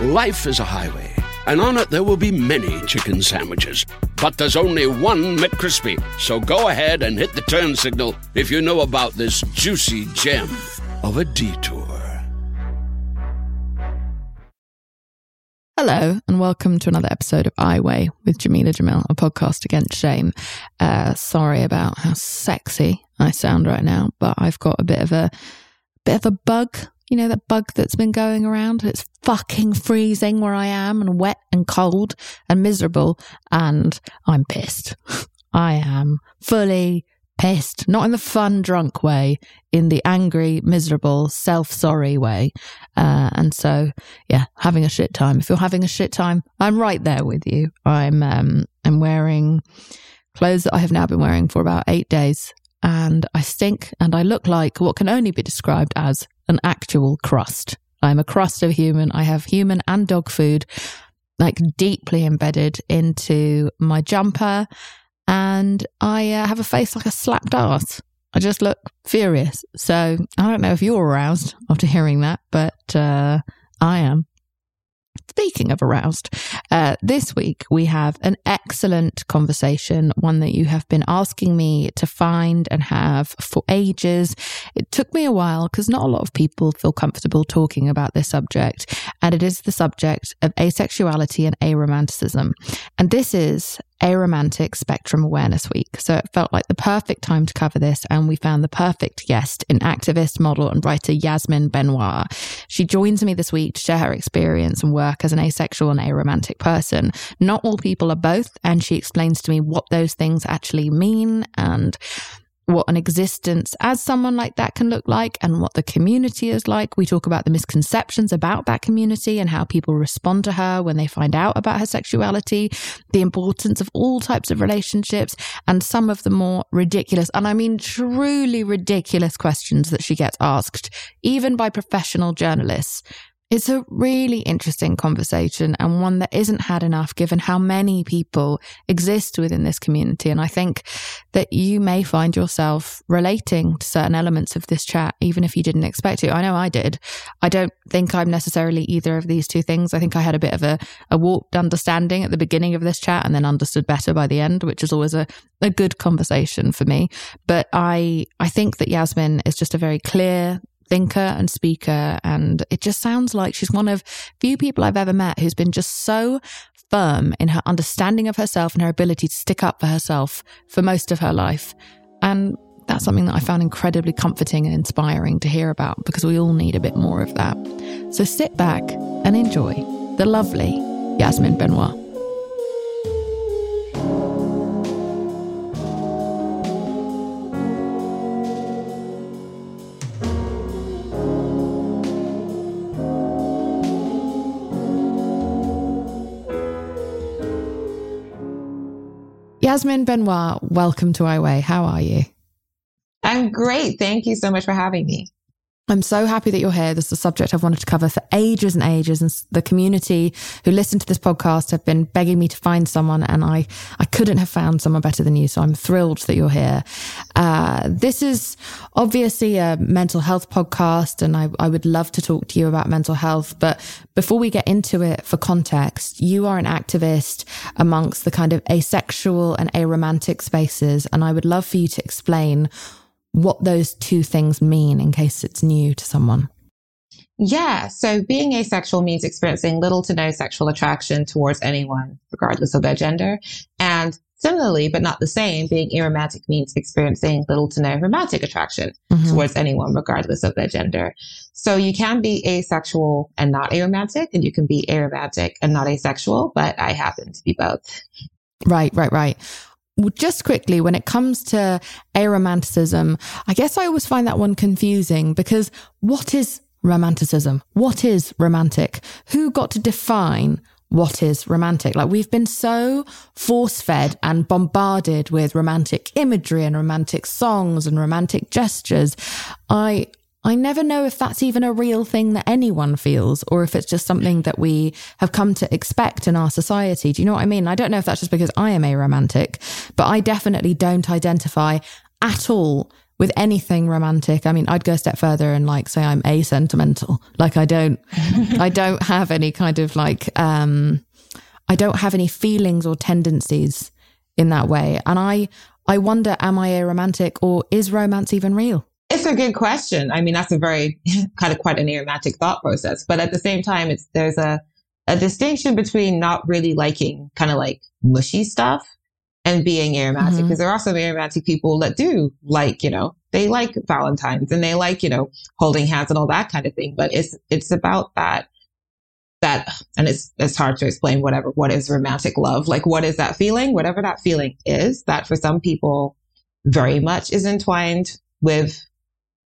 Life is a highway, and on it there will be many chicken sandwiches. But there's only one McCrispy. So go ahead and hit the turn signal if you know about this juicy gem of a detour. Hello, and welcome to another episode of I Weigh with Jamila Jamil, a podcast against shame. Uh, sorry about how sexy I sound right now, but I've got a bit of a bit of a bug. You know that bug that's been going around. It's fucking freezing where I am, and wet and cold and miserable, and I'm pissed. I am fully pissed, not in the fun, drunk way, in the angry, miserable, self sorry way. Uh, and so, yeah, having a shit time. If you're having a shit time, I'm right there with you. I'm, um, I'm wearing clothes that I have now been wearing for about eight days. And I stink and I look like what can only be described as an actual crust. I'm a crust of human. I have human and dog food like deeply embedded into my jumper and I uh, have a face like a slapped ass. I just look furious. So I don't know if you're aroused after hearing that, but uh, I am. Speaking of aroused, uh, this week we have an excellent conversation, one that you have been asking me to find and have for ages. It took me a while because not a lot of people feel comfortable talking about this subject, and it is the subject of asexuality and aromanticism. And this is Aromantic Spectrum Awareness Week. So it felt like the perfect time to cover this, and we found the perfect guest in activist, model, and writer Yasmin Benoit. She joins me this week to share her experience and work as an asexual and aromantic person. Not all people are both, and she explains to me what those things actually mean and what an existence as someone like that can look like and what the community is like. We talk about the misconceptions about that community and how people respond to her when they find out about her sexuality, the importance of all types of relationships, and some of the more ridiculous, and I mean truly ridiculous questions that she gets asked, even by professional journalists. It's a really interesting conversation and one that isn't had enough given how many people exist within this community. And I think that you may find yourself relating to certain elements of this chat, even if you didn't expect to. I know I did. I don't think I'm necessarily either of these two things. I think I had a bit of a, a warped understanding at the beginning of this chat and then understood better by the end, which is always a, a good conversation for me. But I, I think that Yasmin is just a very clear, thinker and speaker. And it just sounds like she's one of few people I've ever met who's been just so firm in her understanding of herself and her ability to stick up for herself for most of her life. And that's something that I found incredibly comforting and inspiring to hear about because we all need a bit more of that. So sit back and enjoy the lovely Yasmin Benoit. Yasmin Benoit, welcome to I Weigh. How are you? I'm great. Thank you so much for having me. I'm so happy that you're here. This is a subject I've wanted to cover for ages and ages. And the community who listen to this podcast have been begging me to find someone, and I, I couldn't have found someone better than you. So I'm thrilled that you're here. Uh, this is obviously a mental health podcast, and I, I would love to talk to you about mental health. But before we get into it, for context, you are an activist amongst the kind of asexual and aromantic spaces. And I would love for you to explain what those two things mean in case it's new to someone. Yeah. So being asexual means experiencing little to no sexual attraction towards anyone, regardless of their gender. And similarly, but not the same, being aromantic means experiencing little to no romantic attraction mm-hmm. towards anyone, regardless of their gender. So you can be asexual and not aromantic, and you can be aromantic and not asexual, but I happen to be both. Right, right, right just quickly, when it comes to aromanticism, I guess I always find that one confusing because what is romanticism. What is romantic? Who got to define what is romantic? Like we've been so force fed and bombarded with romantic imagery and romantic songs and romantic gestures. I, I never know if that's even a real thing that anyone feels or if it's just something that we have come to expect in our society. Do you know what I mean? I don't know if that's just because I am a romantic, but I definitely don't identify at all with anything romantic. I mean, I'd go a step further and like say I'm a sentimental. Like I don't, I don't have any kind of like, um, I don't have any feelings or tendencies in that way. And I, I wonder, am I a romantic or is romance even real? It's a good question. I mean, that's a very kind of quite an aromantic thought process, but at the same time, it's, there's a, a distinction between not really liking kind of like mushy stuff and being aromantic because mm-hmm. there are some aromantic people that do like, you know, they like Valentine's and they like, you know, holding hands and all that kind of thing. But it's, it's about that, that, and it's, it's hard to explain whatever, what is romantic love? Like, what is that feeling? Whatever that feeling is that for some people very much is entwined with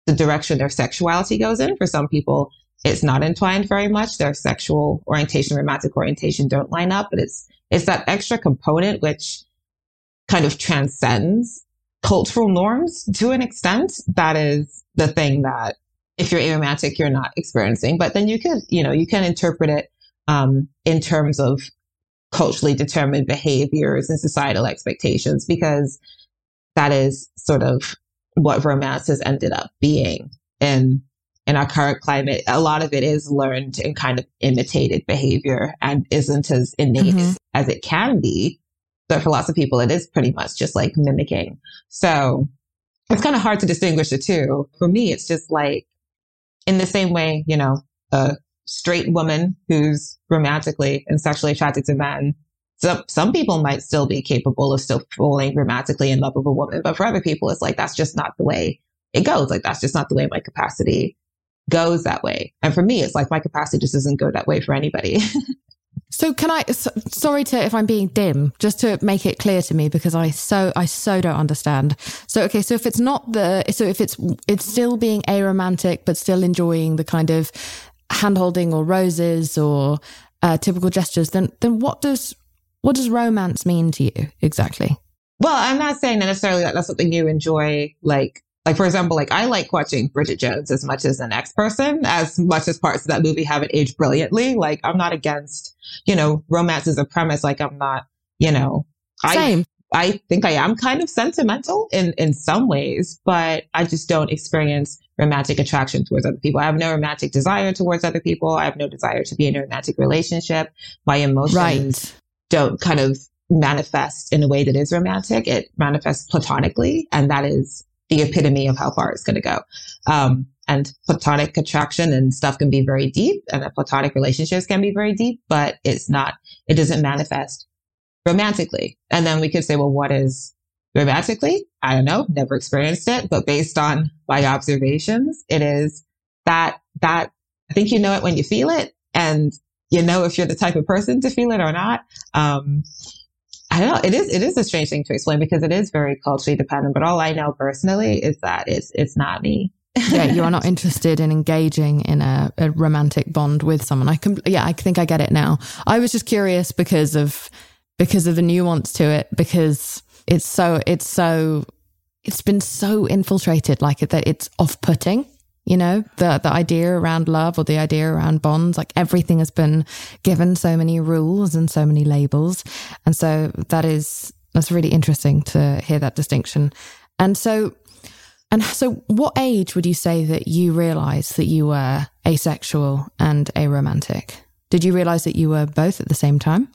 the direction their sexuality goes in. For some people, it's not entwined very much. Their sexual orientation, romantic orientation don't line up, but it's, it's that extra component, which kind of transcends cultural norms to an extent. That is the thing that if you're aromantic, you're not experiencing. But then you could, you know, you can interpret it um, in terms of culturally determined behaviors and societal expectations because that is sort of what romance has ended up being in in our current climate. A lot of it is learned and kind of imitated behavior and isn't as innate mm-hmm. as it can be but for lots of people, it is pretty much just like mimicking. So it's kind of hard to distinguish the two. For me, it's just like in the same way, you know, a straight woman who's romantically and sexually attracted to men. So some people might still be capable of still falling romantically in love with a woman, but for other people, it's like, that's just not the way it goes. Like, that's just not the way my capacity goes that way. And for me, it's like my capacity just doesn't go that way for anybody. So can I? So, sorry to if I'm being dim, just to make it clear to me because I so I so don't understand. So okay, so if it's not the so if it's it's still being aromantic but still enjoying the kind of hand holding or roses or uh, typical gestures, then then what does what does romance mean to you exactly? Well, I'm not saying that necessarily that that's something you enjoy like like, for example, like I like watching Bridget Jones as much as the next person, as much as parts of that movie haven't aged brilliantly. Like, I'm not against, you know, romance as a premise. Like, I'm not, you know, Same. I, I think I am kind of sentimental in, in some ways, but I just don't experience romantic attraction towards other people. I have no romantic desire towards other people. I have no desire to be in a romantic relationship. My emotions right. Don't kind of manifest in a way that is romantic. It manifests platonically. And that is the epitome of how far it's going to go. Um, and platonic attraction and stuff can be very deep and platonic relationships can be very deep, but it's not, it doesn't manifest romantically. And then we could say, well, what is romantically? I don't know, never experienced it, but based on my observations, it is that, that I think you know it when you feel it and you know if you're the type of person to feel it or not. Um, I don't know. It is it is a strange thing to explain because it is very culturally dependent. But all I know personally is that it's it's not me. yeah, you are not interested in engaging in a, a romantic bond with someone. I can, yeah, I think I get it now. I was just curious because of because of the nuance to it because it's so it's so it's been so infiltrated like that it's off putting you know the the idea around love or the idea around bonds like everything has been given so many rules and so many labels. And so that is that's really interesting to hear that distinction. And so and so what age would you say that you realized that you were asexual and aromantic? Did you realize that you were both at the same time?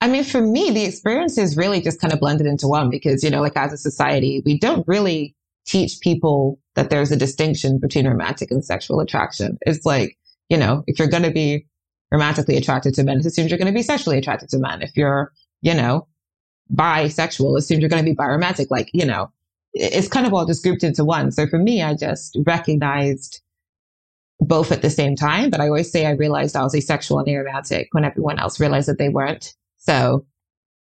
I mean, for me, the experiences really just kind of blended into one because, you know, like as a society, we don't really teach people that there's a distinction between romantic and sexual attraction. It's like, you know, if you're going to be romantically attracted to men, it assumes you're going to be sexually attracted to men. If you're, you know, bisexual, it assumes you're going to be biromantic. Like, you know, it's kind of all just grouped into one. So for me, I just recognized both at the same time, but I always say I realized I was asexual and aromantic when everyone else realized that they weren't. So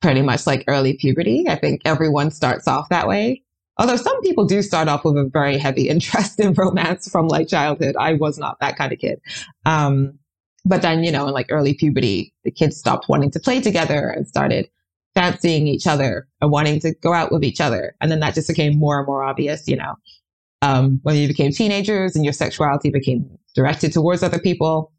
pretty much like early puberty. I think everyone starts off that way. Although some people do start off with a very heavy interest in romance from like childhood. I was not that kind of kid. Um, but then, you know, in like early puberty, the kids stopped wanting to play together and started fancying each other and wanting to go out with each other. And then that just became more and more obvious, you know, um, when you became teenagers and your sexuality became directed towards other people.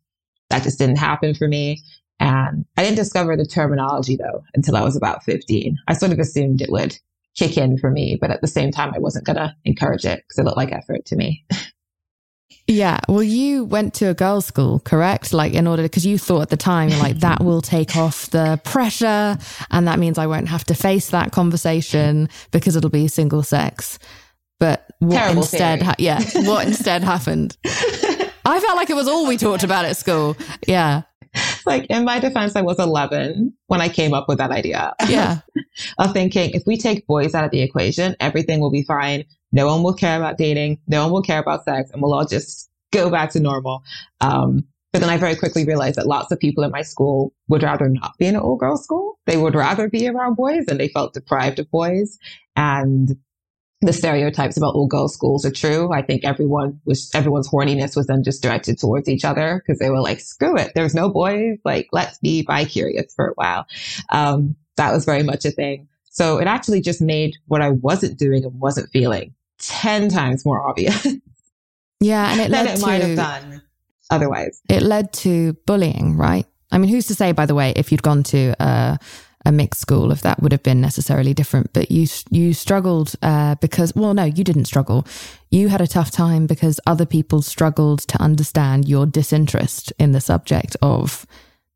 That just didn't happen for me. And I didn't discover the terminology though until I was about 15. I sort of assumed it would kick in for me, but at the same time, I wasn't going to encourage it because it looked like effort to me. Yeah. Well, you went to a girls' school, correct? Like, in order, because you thought at the time, like, that will take off the pressure. And that means I won't have to face that conversation because it'll be single sex. But what Terrible instead, ha- yeah, what instead happened? I felt like it was all we talked about at school. Yeah. like in my defense, I was 11 when I came up with that idea. Yeah. of thinking if we take boys out of the equation, everything will be fine. No one will care about dating. No one will care about sex and we'll all just go back to normal. Um, but then I very quickly realized that lots of people in my school would rather not be in an all girls school. They would rather be around boys and they felt deprived of boys. And the stereotypes about all girls schools are true. I think everyone was, everyone's horniness was then just directed towards each other because they were like, screw it. There's no boys. Like, let's be bi curious for a while. Um, that was very much a thing. So it actually just made what I wasn't doing and wasn't feeling 10 times more obvious. Yeah. And it than it to, might have done otherwise. it led to bullying, right? I mean, who's to say, by the way, if you'd gone to uh, a mixed school, if that would have been necessarily different? But you you struggled uh, because, well, no, you didn't struggle. You had a tough time because other people struggled to understand your disinterest in the subject of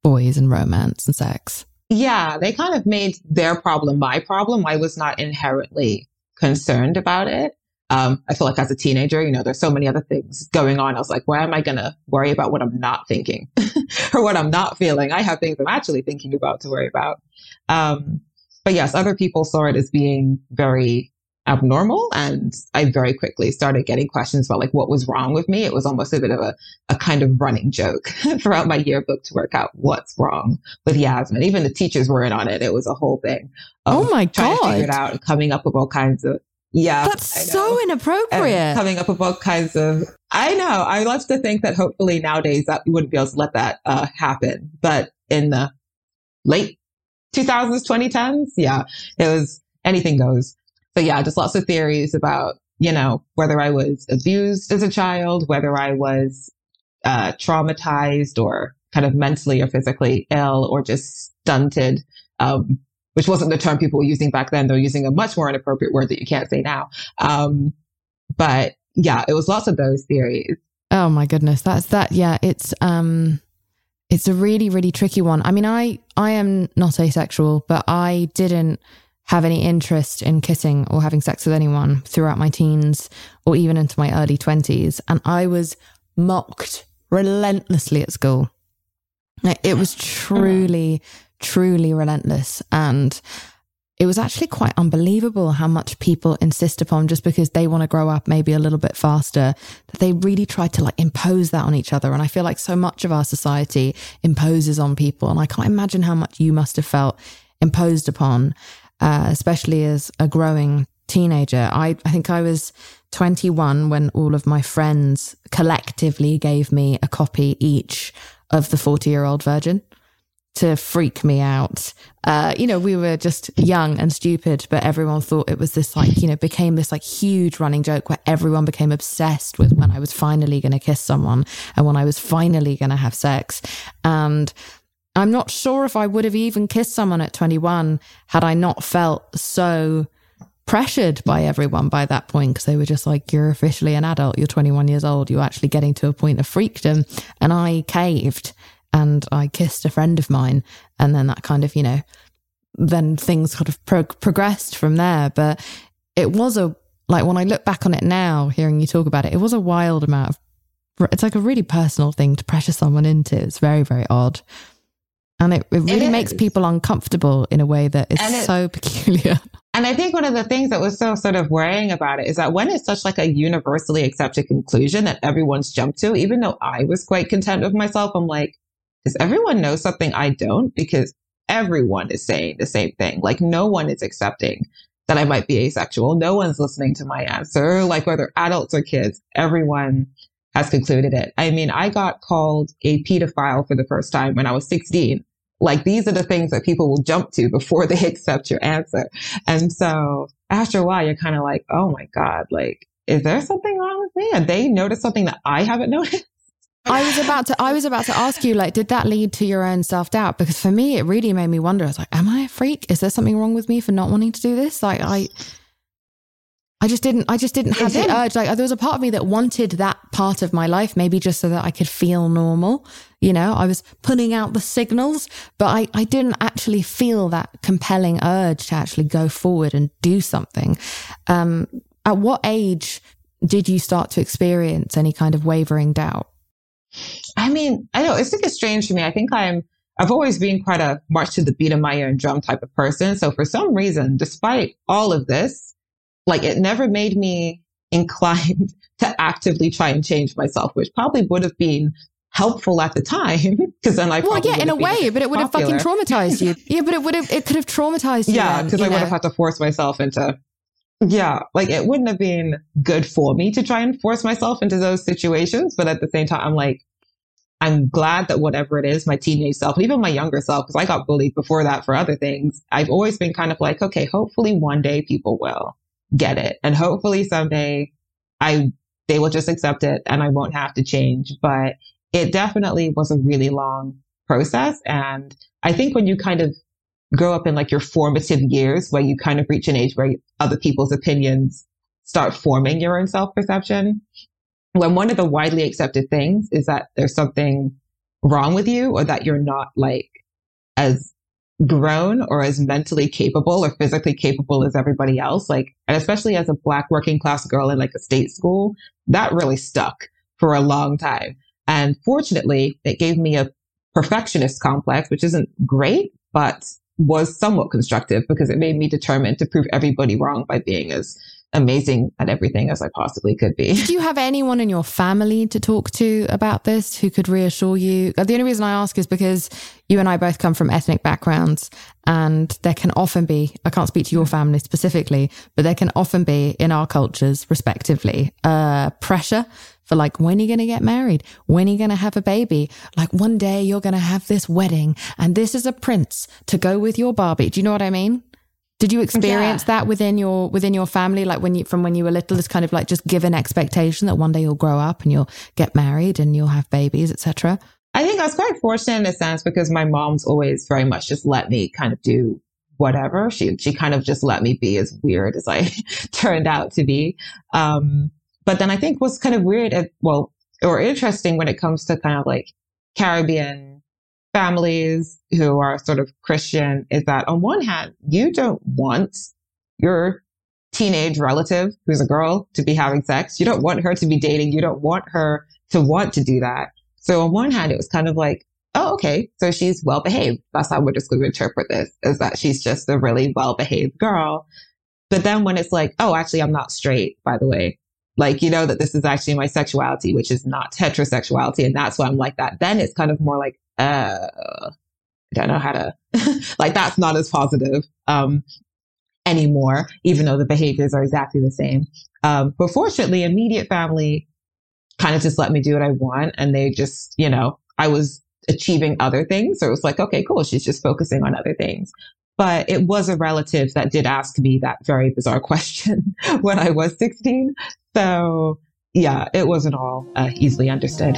boys and romance and sex. Yeah, they kind of made their problem my problem. I was not inherently concerned about it. Um, I feel like as a teenager, you know, there's so many other things going on. I was like, why am I going to worry about what I'm not thinking or what I'm not feeling? I have things I'm actually thinking about to worry about. Um, but yes, other people saw it as being very abnormal. And I very quickly started getting questions about like what was wrong with me. It was almost a bit of a, a kind of running joke throughout my yearbook to work out what's wrong with Yasmin. Even the teachers were in on it. It was a whole thing. Oh my Trying to figure it God. out and coming up with all kinds of, yeah. That's so And inappropriate. coming up with all kinds of, I know. I love to think that hopefully nowadays that we wouldn't be able to let that uh, happen. But in the late 2000s, 2010s, yeah, it was anything goes. So yeah, just lots of theories about, you know, whether I was abused as a child, whether I was uh, traumatized or kind of mentally or physically ill or just stunted. Um, which wasn't the term people were using back then. They're using a much more inappropriate word that you can't say now. Um, but yeah, it was lots of those theories. Oh my goodness, that's that. Yeah, it's um, it's a really really tricky one. I mean, I I am not asexual, but I didn't have any interest in kissing or having sex with anyone throughout my teens or even into my early twenties, and I was mocked relentlessly at school. It was truly, truly relentless, and it was actually quite unbelievable how much people insist upon just because they want to grow up maybe a little bit faster that they really try to like impose that on each other. And i feel like so much of our society imposes on people. And i can't imagine how much you must have felt imposed upon uh, especially as a growing teenager I, I think i was 21 when all of my friends collectively gave me a copy each of the 40 year old virgin to freak me out. Uh, you know, we were just young and stupid, but everyone thought it was this like, you know, became this like huge running joke where everyone became obsessed with when I was finally going to kiss someone and when I was finally going to have sex. And I'm not sure if I would have even kissed someone at 21 had I not felt so pressured by everyone by that point because they were just like, you're officially an adult, you're 21 years old, you're actually getting to a point of freakdom. And I caved and I kissed a friend of mine. And then that kind of, you know, then things sort of pro- progressed from there. But it was a, like when I look back on it now, hearing you talk about it, it was a wild amount of, it's like a really personal thing to pressure someone into. It's very, very odd. And it, it really makes people uncomfortable in a way that is it- so peculiar. And I think one of the things that was so sort of worrying about it is that when it's such like a universally accepted conclusion that everyone's jumped to, even though I was quite content with myself, I'm like, does everyone know something I don't? Because everyone is saying the same thing. Like no one is accepting that I might be asexual. No one's listening to my answer, like whether adults or kids, everyone has concluded it. I mean, I got called a pedophile for the first time when I was 16. Like these are the things that people will jump to before they accept your answer. And so after a while, you're kind of like, oh my God, like, is there something wrong with me? And they noticed something that I haven't noticed. I was about to I was about to ask you like did that lead to your own self-doubt because for me it really made me wonder I was like am I a freak is there something wrong with me for not wanting to do this like I I just didn't I just didn't have the urge like there was a part of me that wanted that part of my life maybe just so that I could feel normal you know I was putting out the signals but I I didn't actually feel that compelling urge to actually go forward and do something um at what age did you start to experience any kind of wavering doubt I mean, I know it's like it's strange to me. I think I'm I've always been quite a march to the beat of my own drum type of person. So for some reason, despite all of this, like it never made me inclined to actively try and change myself, which probably would have been helpful at the time because then I well yeah in a way but it would have fucking traumatized you yeah but it would have it could have traumatized you yeah because I know? would have had to force myself into yeah like it wouldn't have been good for me to try and force myself into those situations but at the same time I'm like I'm glad that whatever it is, my teenage self, even my younger self, because I got bullied before that for other things, I've always been kind of like, okay, hopefully one day people will get it. And hopefully someday I, they will just accept it and I won't have to change. But it definitely was a really long process. And I think when you kind of grow up in like your formative years where you kind of reach an age where other people's opinions start forming your own self perception, when one of the widely accepted things is that there's something wrong with you or that you're not like as grown or as mentally capable or physically capable as everybody else. Like, and especially as a black working class girl in like a state school, that really stuck for a long time. And fortunately, it gave me a perfectionist complex, which isn't great, but was somewhat constructive because it made me determined to prove everybody wrong by being as amazing at everything as I possibly could be. Do you have anyone in your family to talk to about this who could reassure you? The only reason I ask is because you and I both come from ethnic backgrounds and there can often be, I can't speak to your family specifically, but there can often be in our cultures respectively, uh, pressure for like, when are you going to get married? When are you going to have a baby? Like one day you're going to have this wedding and this is a prince to go with your Barbie. Do you know what I mean? Did you experience yeah. that within your within your family, like when you from when you were little, as kind of like just given expectation that one day you'll grow up and you'll get married and you'll have babies, etc. I think I was quite fortunate in a sense because my mom's always very much just let me kind of do whatever. She she kind of just let me be as weird as I turned out to be. Um, but then I think what's kind of weird, at, well, or interesting when it comes to kind of like Caribbean families who are sort of Christian is that on one hand, you don't want your teenage relative who's a girl to be having sex. You don't want her to be dating. You don't want her to want to do that. So on one hand, it was kind of like, oh, okay. So she's well behaved. That's how we're just going to interpret this is that she's just a really well behaved girl. But then when it's like, oh, actually, I'm not straight, by the way. Like, you know, that this is actually my sexuality, which is not heterosexuality. And that's why I'm like that. Then it's kind of more like, uh, I don't know how to, like, that's not as positive, um, anymore, even though the behaviors are exactly the same. Um, but fortunately, immediate family kind of just let me do what I want. And they just, you know, I was achieving other things. So it was like, okay, cool. She's just focusing on other things. But it was a relative that did ask me that very bizarre question when I was 16. So yeah, it wasn't all uh, easily understood.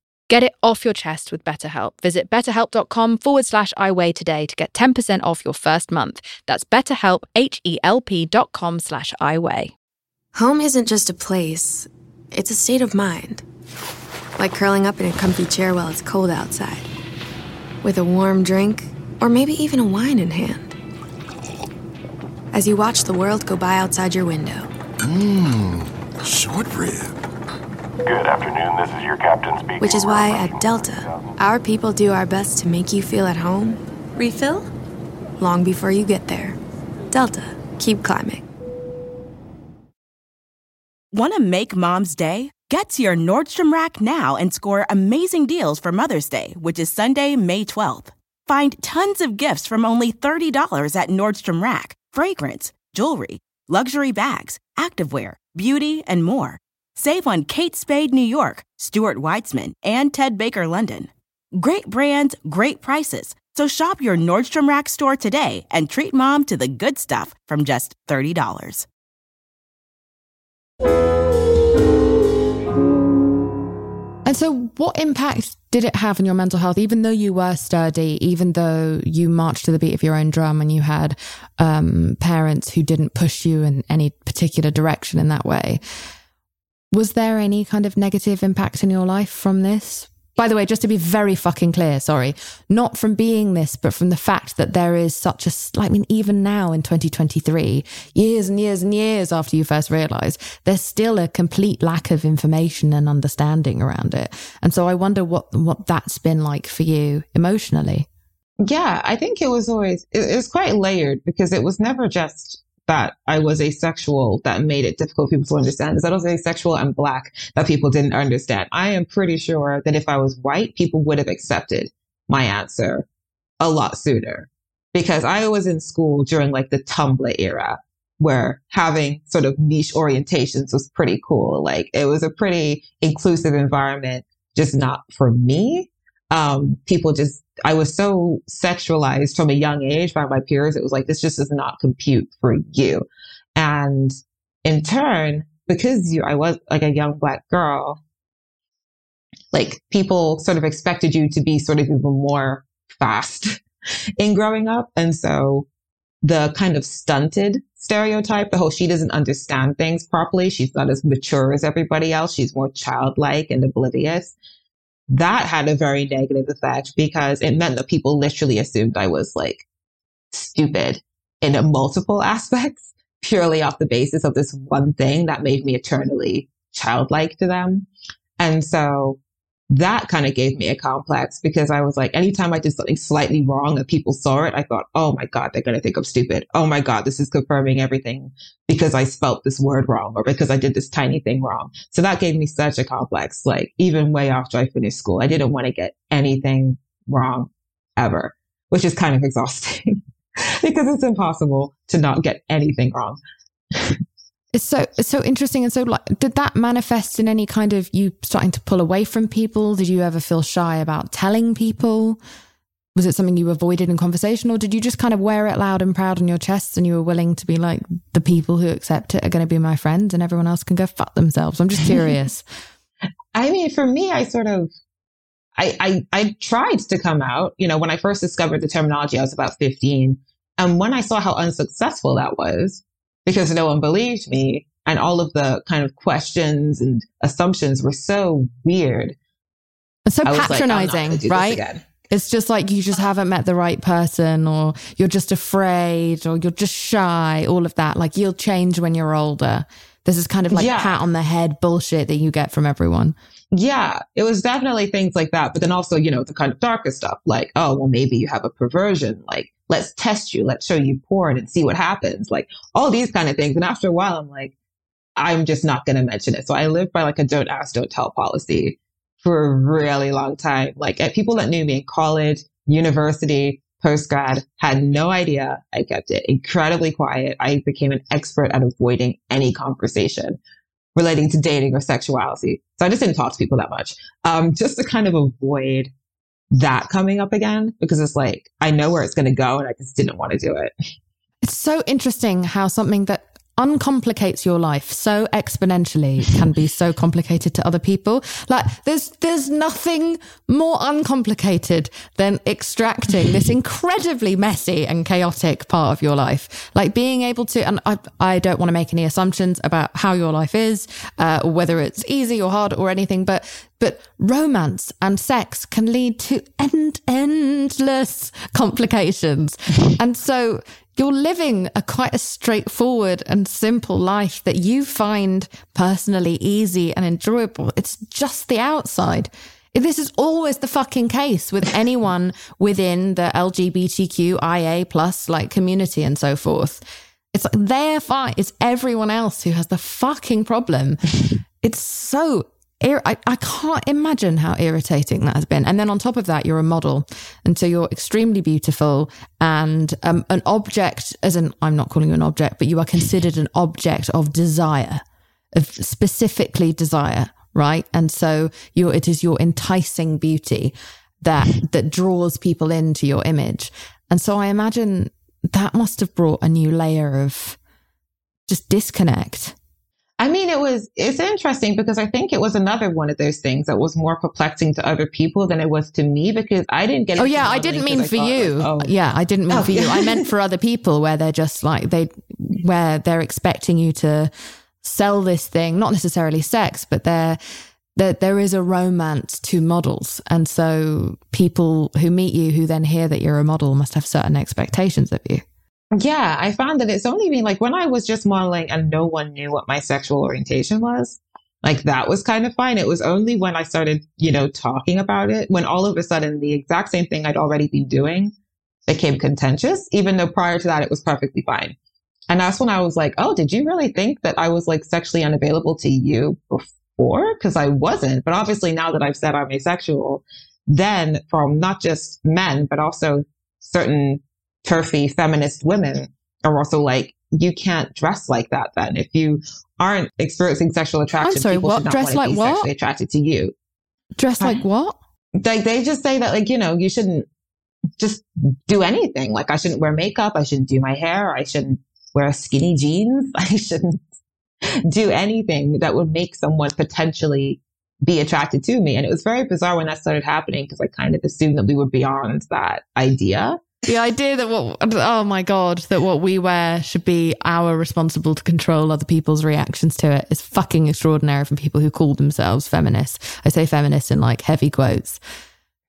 Get it off your chest with BetterHelp. Visit betterhelp.com forward slash iWeigh today to get 10% off your first month. That's betterhelp, H-E-L-P dot com slash iWeigh. Home isn't just a place, it's a state of mind. Like curling up in a comfy chair while it's cold outside. With a warm drink, or maybe even a wine in hand. As you watch the world go by outside your window. Mmm, short rib Good afternoon, this is your captain speaking. Which is why at Delta, our people do our best to make you feel at home. Refill? Long before you get there. Delta, keep climbing. Want to make mom's day? Get to your Nordstrom Rack now and score amazing deals for Mother's Day, which is Sunday, May 12th. Find tons of gifts from only $30 at Nordstrom Rack fragrance, jewelry, luxury bags, activewear, beauty, and more. Save on Kate Spade New York, Stuart Weitzman, and Ted Baker London. Great brands, great prices. So shop your Nordstrom Rack store today and treat mom to the good stuff from just $30. And so, what impact did it have on your mental health? Even though you were sturdy, even though you marched to the beat of your own drum and you had um, parents who didn't push you in any particular direction in that way, was there any kind of negative impact in your life from this? By the way, just to be very fucking clear, sorry, not from being this, but from the fact that there is such a, I mean, even now in 2023, years and years and years after you first realize, there's still a complete lack of information and understanding around it. And so I wonder what, what that's been like for you emotionally. Yeah, I think it was always, it, it was quite layered because it was never just that I was asexual that made it difficult for people to understand is I was asexual and black that people didn't understand. I am pretty sure that if I was white, people would have accepted my answer a lot sooner because I was in school during like the Tumblr era where having sort of niche orientations was pretty cool. Like it was a pretty inclusive environment, just not for me. Um, people just I was so sexualized from a young age by my peers. It was like, this just does not compute for you. And in turn, because you, I was like a young black girl, like people sort of expected you to be sort of even more fast in growing up. And so the kind of stunted stereotype, the whole she doesn't understand things properly. She's not as mature as everybody else. She's more childlike and oblivious that had a very negative effect because it meant that people literally assumed I was like stupid in multiple aspects purely off the basis of this one thing that made me eternally childlike to them. And so that kind of gave me a complex because I was like, anytime I did something slightly wrong and people saw it, I thought, oh my God, they're going to think I'm stupid. Oh my God, this is confirming everything because I spelt this word wrong or because I did this tiny thing wrong. So that gave me such a complex, like even way after I finished school, I didn't want to get anything wrong ever, which is kind of exhausting because it's impossible to not get anything wrong. It's so it's so interesting and so like did that manifest in any kind of you starting to pull away from people? Did you ever feel shy about telling people? Was it something you avoided in conversation or did you just kind of wear it loud and proud on your chest and you were willing to be like the people who accept it are going to be my friends and everyone else can go fuck themselves? I'm just curious. I mean, for me, I sort of I, I I tried to come out. You know, when I first discovered the terminology, I was about 15. And when I saw how unsuccessful that was, because no one believed me. And all of the kind of questions and assumptions were so weird. So patronizing, like, right? It's just like you just haven't met the right person, or you're just afraid, or you're just shy, all of that. Like you'll change when you're older. This is kind of like Yeah. pat on the head bullshit that you get from everyone. Yeah, it was definitely things like that. But then also, you know, the kind of darker stuff like, oh, well, maybe you have a perversion. Like, let's test you. Let's show you porn and see what happens. Like, all these kind of things. And after a while, I'm like, I'm just not going to mention it. So I lived by like a don't ask, don't tell policy for a really long time. Like, uh, people that knew me in college, university, post grad had no idea. I kept it incredibly quiet. I became an expert at avoiding any conversation relating to dating or sexuality. So I just didn't talk to people that much, um, just to kind of avoid that coming up again because it's like I know where it's going to go, and I just didn't want to do it. It's so interesting how something that uncomplicates your life so exponentially can be so complicated to other people. Like there's there's nothing more uncomplicated than extracting this incredibly messy and chaotic part of your life. Like being able to and I I don't want to make any assumptions about how your life is, uh, whether it's easy or hard or anything, but but romance and sex can lead to end endless complications. and so you're living a quite a straightforward and simple life that you find personally easy and enjoyable. It's just the outside. This is always the fucking case with anyone within the LGBTQIA plus like community and so forth. It's like their fight. It's everyone else who has the fucking problem. it's so I, I can't imagine how irritating that has been. And then on top of that, you're a model. And so you're extremely beautiful and um, an object, as in, I'm not calling you an object, but you are considered an object of desire, of specifically desire, right? And so you're, it is your enticing beauty that, that draws people into your image. And so I imagine that must have brought a new layer of just disconnect. I mean, it was, it's interesting because I think it was another one of those things that was more perplexing to other people than it was to me because I didn't get Oh yeah, I didn't mean I for thought, you. like, oh, Yeah, I didn't mean Oh, for you. I meant for other people where they're just like they where they're expecting you to sell this thing, not necessarily sex, but they're there, there is a romance to models. And so people who meet you who then hear that you're a model must have certain expectations of you. Yeah, I found that it's only been like when I was just modeling and no one knew what my sexual orientation was. Like that was kind of fine. It was only when I started, you know, talking about it, when all of a sudden the exact same thing I'd already been doing became contentious, even though prior to that it was perfectly fine. And that's when I was like, oh, did you really think that I was like sexually unavailable to you before? Because I wasn't. But obviously now that I've said I'm asexual, then from not just men, but also certain turfy feminist women are also like, you can't dress like that then. If you aren't experiencing sexual attraction, I'm sorry, people what? should not Dress like what? sexually attracted to you. Dressed like what? Like they just say that like, you know, you shouldn't just do anything. Like I shouldn't wear makeup. I shouldn't do my hair. I shouldn't wear skinny jeans. I shouldn't do anything that would make someone potentially be attracted to me. And it was very bizarre when that started happening because I kind of assumed that we were beyond that idea. The idea that what, oh my God, that what we wear should be our responsible to control other people's reactions to it is fucking extraordinary from people who call themselves feminists. I say feminists in like heavy quotes.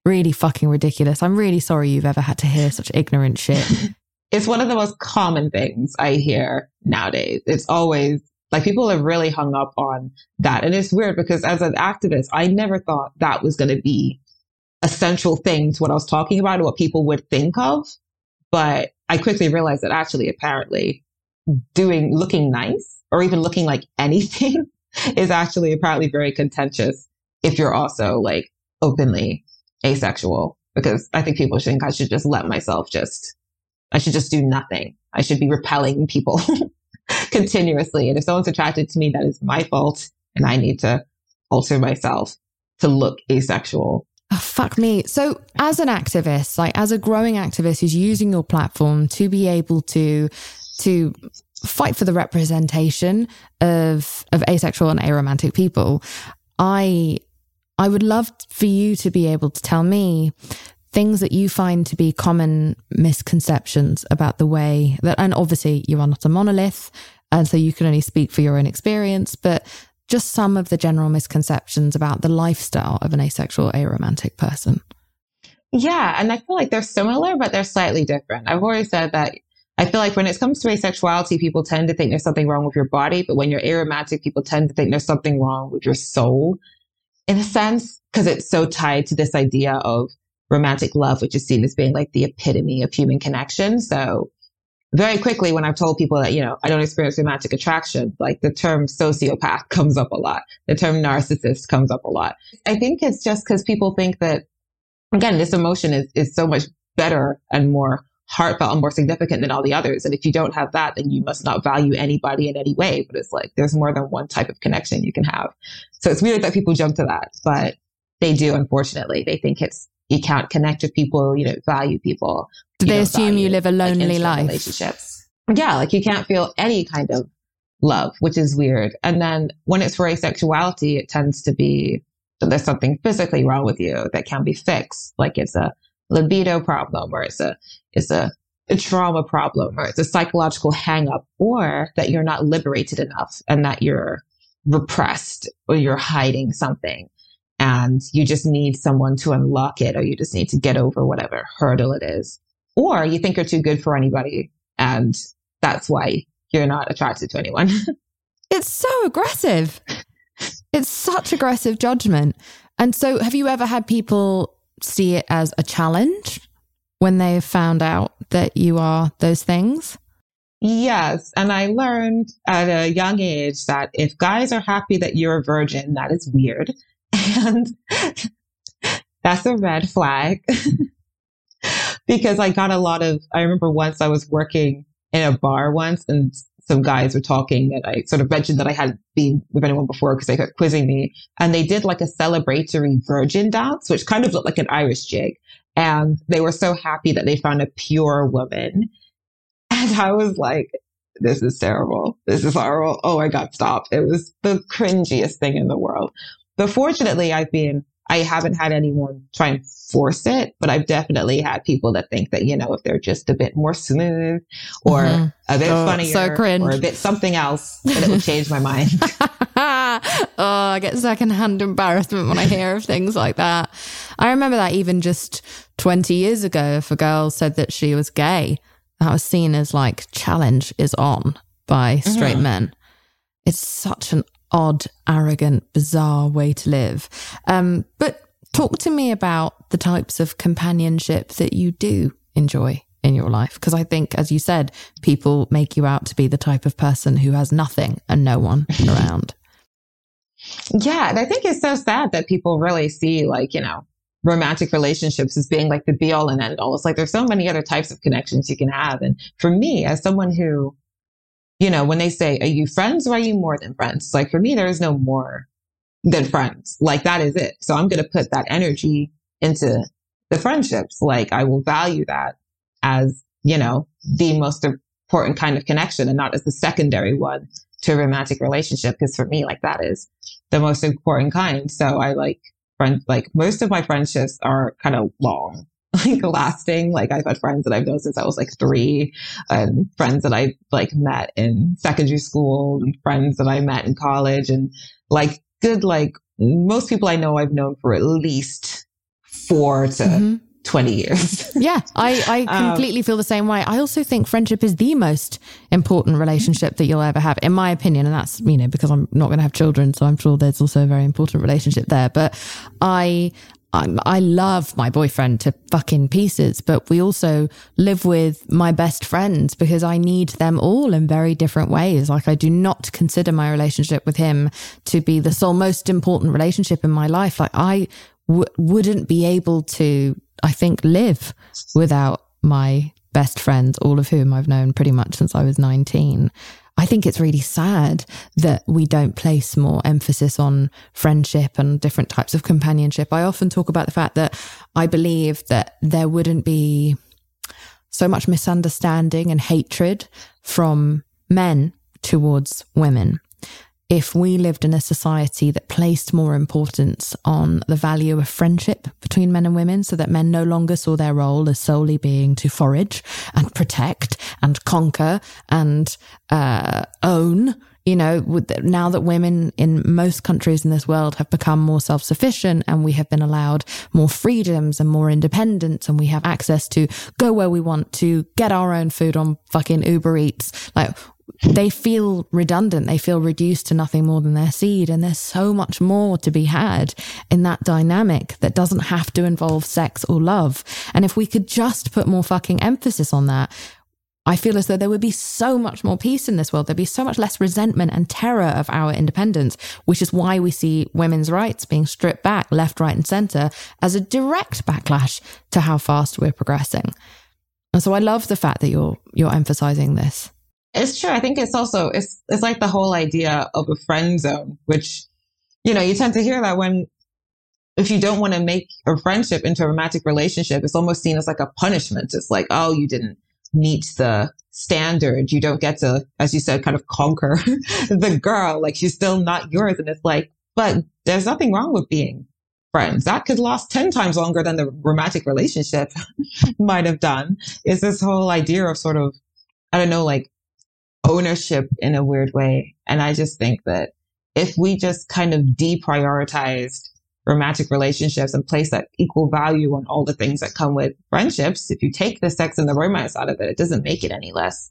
Really fucking ridiculous. I'm really sorry you've ever had to hear such ignorant shit. It's one of the most common things I hear nowadays. It's always like people have really hung up on that. And it's weird because as an activist, I never thought that was going to be a central thing to what I was talking about or what people would think of. But I quickly realized that actually, apparently, doing looking nice or even looking like anything is actually apparently very contentious if you're also like openly asexual. Because I think people think I should just let myself just, I should just do nothing. I should be repelling people continuously. And if someone's attracted to me, that is my fault. And I need to alter myself to look asexual. Oh, fuck me. So, as an activist, like as a growing activist who's using your platform to be able to to fight for the representation of of asexual and aromantic people, I I would love for you to be able to tell me things that you find to be common misconceptions about the way that, and obviously you are not a monolith, and so you can only speak for your own experience, but just some of the general misconceptions about the lifestyle of an asexual, aromantic person. Yeah. And I feel like they're similar, but they're slightly different. I've always said that I feel like when it comes to asexuality, people tend to think there's something wrong with your body, but when you're aromantic, people tend to think there's something wrong with your soul in a sense, because it's so tied to this idea of romantic love, which is seen as being like the epitome of human connection. So very quickly, when I've told people that, you know, I don't experience romantic attraction, like the term sociopath comes up a lot. The term narcissist comes up a lot. I think it's just because people think that, again, this emotion is, is so much better and more heartfelt and more significant than all the others. And if you don't have that, then you must not value anybody in any way. But it's like there's more than one type of connection you can have. So it's weird that people jump to that, but they do, unfortunately. They think it's you can't connect with people, you don't value people. Do they assume value, you live a lonely like, life? Relationships. Yeah, like you can't feel any kind of love, which is weird. And then when it's for asexuality, it tends to be that there's something physically wrong with you that can be fixed. Like it's a libido problem or it's a, it's a, a trauma problem or it's a psychological hangup or that you're not liberated enough and that you're repressed or you're hiding something and you just need someone to unlock it or you just need to get over whatever hurdle it is. Or you think you're too good for anybody and that's why you're not attracted to anyone. it's so aggressive. It's such aggressive judgment. And so have you ever had people see it as a challenge when they've found out that you are those things? Yes. And I learned at a young age that if guys are happy that you're a virgin, that is weird. And that's a red flag because I got a lot of, I remember once I was working in a bar once and some guys were talking and I sort of mentioned that I hadn't been with anyone before because they kept quizzing me and they did like a celebratory virgin dance, which kind of looked like an Irish jig. And they were so happy that they found a pure woman. And I was like, this is terrible. This is horrible. Oh, I got stopped. It was the cringiest thing in the world. But fortunately, I've been, I haven't had anyone try and force it, but I've definitely had people that think that, you know, if they're just a bit more smooth or mm-hmm. a bit oh, funnier so or a bit something else, that it would change my mind. oh, I get secondhand embarrassment when I hear of things like that. I remember that even just 20 years ago, if a girl said that she was gay, that was seen as like challenge is on by straight mm-hmm. men. It's such an odd, arrogant, bizarre way to live. Um, but talk to me about the types of companionship that you do enjoy in your life. Because I think, as you said, people make you out to be the type of person who has nothing and no one around. Yeah. And I think it's so sad that people really see, like, you know, romantic relationships as being like the be all and end all. It's like there's so many other types of connections you can have. And for me, as someone who you know, when they say, are you friends or are you more than friends? Like for me, there is no more than friends. Like that is it. So I'm going to put that energy into the friendships. Like I will value that as, you know, the most important kind of connection and not as the secondary one to a romantic relationship. Cause for me, like that is the most important kind. So I like friends, like most of my friendships are kind of long like lasting. Like I've had friends that I've known since I was like three and friends that I like met in secondary school and friends that I met in college and like good, like most people I know I've known for at least four to mm-hmm. 20 years. yeah, I, I um, completely um, feel the same way. I also think friendship is the most important relationship that you'll ever have, in my opinion. And that's, you know, because I'm not going to have children. So I'm sure there's also a very important relationship there. But I, I'm, I love my boyfriend to fucking pieces, but we also live with my best friends because I need them all in very different ways. Like I do not consider my relationship with him to be the sole most important relationship in my life. Like I w- wouldn't be able to, I think, live without my best friends, all of whom I've known pretty much since I was 19. I think it's really sad that we don't place more emphasis on friendship and different types of companionship. I often talk about the fact that I believe that there wouldn't be so much misunderstanding and hatred from men towards women if we lived in a society that placed more importance on the value of friendship between men and women so that men no longer saw their role as solely being to forage and protect and conquer and uh, own you know, now that women in most countries in this world have become more self sufficient and we have been allowed more freedoms and more independence and we have access to go where we want to get our own food on fucking Uber Eats. Like they feel redundant. They feel reduced to nothing more than their seed. And there's so much more to be had in that dynamic that doesn't have to involve sex or love. And if we could just put more fucking emphasis on that, I feel as though there would be so much more peace in this world. There'd be so much less resentment and terror of our independence, which is why we see women's rights being stripped back left, right, and center as a direct backlash to how fast we're progressing. And so I love the fact that you're you're emphasizing this. It's true. I think it's also it's it's like the whole idea of a friend zone, which you know you tend to hear that when if you don't want to make a friendship into a romantic relationship, it's almost seen as like a punishment. It's like, oh, you didn't meet the standard. You don't get to, as you said, kind of conquer the girl. Like she's still not yours. And it's like, but there's nothing wrong with being friends. That could last 10 times longer than the romantic relationship might have done. Is this whole idea of sort of, I don't know, like ownership in a weird way. And I just think that if we just kind of deprioritized romantic relationships and place that equal value on all the things that come with friendships, if you take the sex and the romance out of it, it doesn't make it any less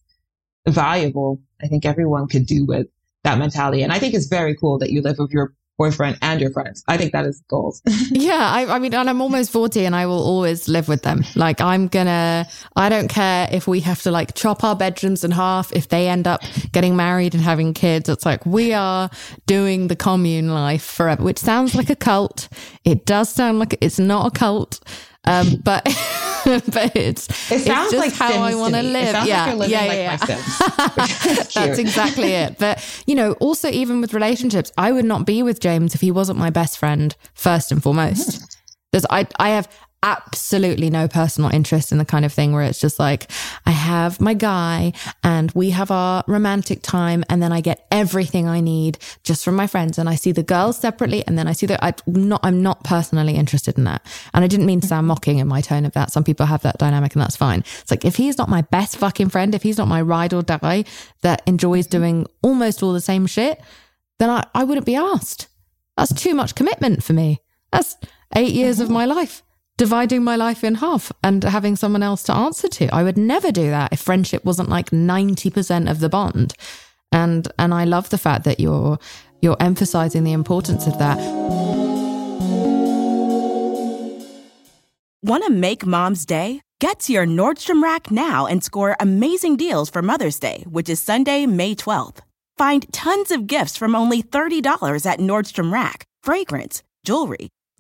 valuable. I think everyone could do with that mentality. And I think it's very cool that you live with your boyfriend and your friends. I think that is goals. yeah, I, I, mean, and I'm almost 40 and I will always live with them. Like, I'm gonna, I don't care if we have to like chop our bedrooms in half, if they end up getting married and having kids. It's like we are doing the commune life forever, which sounds like a cult. It does sound like it's not a cult. Um, but but it's it sounds it's like how Sims I want to live. yeah, like yeah, yeah, like yeah. That's exactly it. But you know, also even with relationships, I would not be with James if he wasn't my best friend first and foremost. Hmm. There's I I have absolutely no personal interest in the kind of thing where it's just like, I have my guy and we have our romantic time and then I get everything I need just from my friends and I see the girls separately and then I see that I'm not, I'm not personally interested in that. And I didn't mean to sound mm-hmm. mocking in my tone of that. Some people have that dynamic and that's fine. It's like, if he's not my best fucking friend, if he's not my ride or die that enjoys mm-hmm. doing almost all the same shit, then I, I wouldn't be asked. That's too much commitment for me. That's eight years of mm-hmm. my life dividing my life in half and having someone else to answer to. I would never do that if friendship wasn't like 90% of the bond. And and I love the fact that you're you're emphasizing the importance of that. Want to make mom's day? Get to your Nordstrom Rack now and score amazing deals for Mother's Day, which is Sunday, May 12th. Find tons of gifts from only $30 at Nordstrom Rack. Fragrance, jewelry,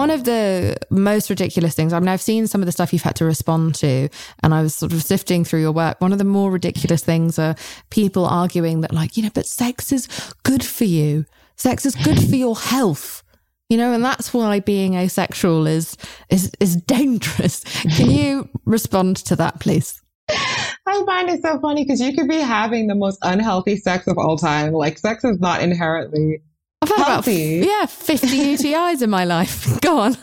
One of the most ridiculous things, I mean, I've seen some of the stuff you've had to respond to, and I was sort of sifting through your work. One of the more ridiculous things are people arguing that, like, you know, but sex is good for you. Sex is good for your health. You know, and that's why being asexual is is is dangerous. Can you respond to that, please? I find it so funny because you could be having the most unhealthy sex of all time. Like, sex is not inherently I've had healthy. about yeah, 50 UTIs in my life. Go on.